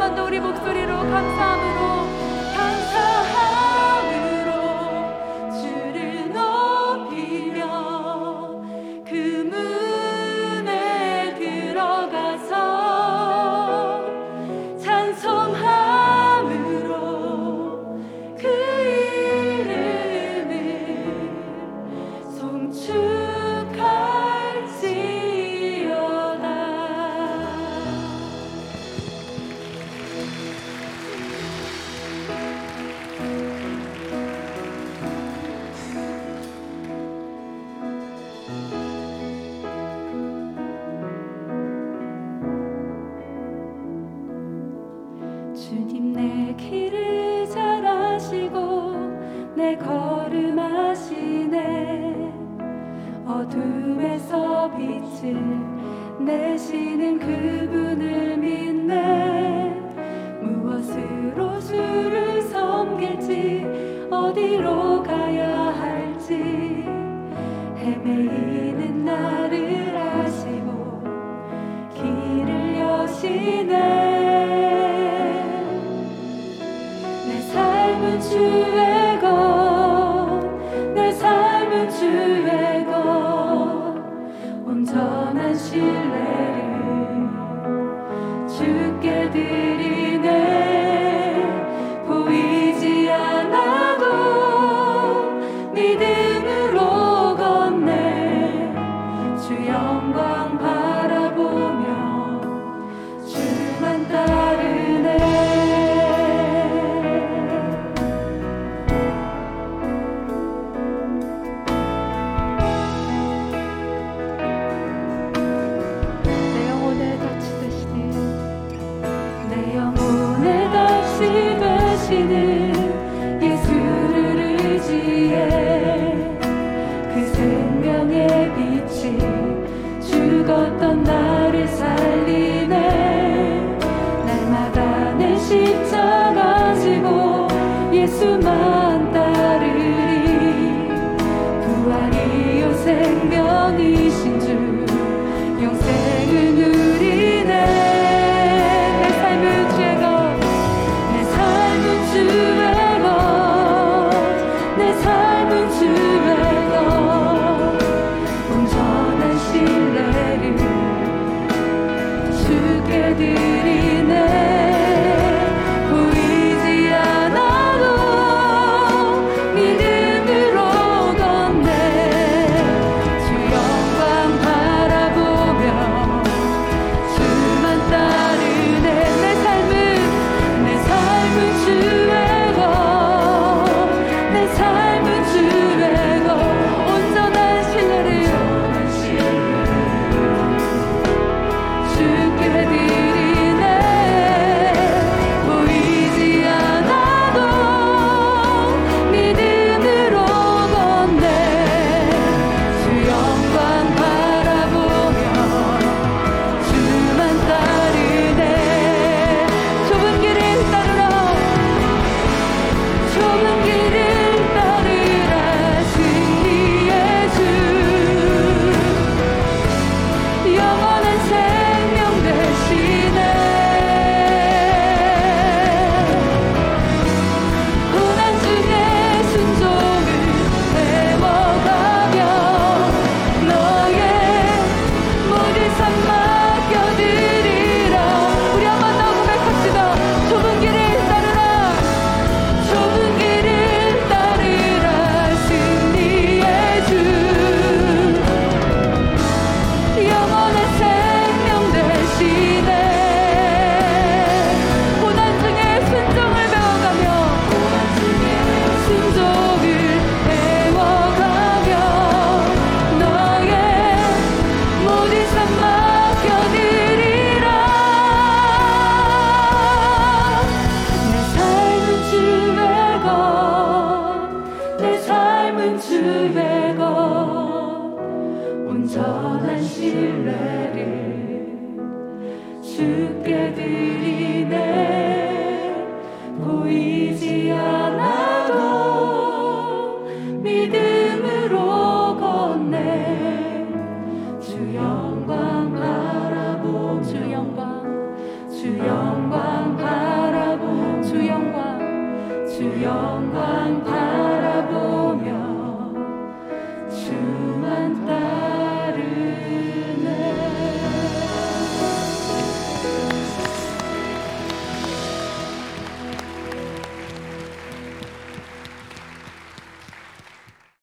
번만 더 우리 목소리로 감사함으로 내시는 그분을 믿네. 무엇으로 주를 섬길지 어디로 가야 할지. 헤매이는 나를 아시고 길을 여시네. 주의 것내 삶은 주의 주 영광 바라보 주 영광 주 영광 바라보 주 영광 주 영광.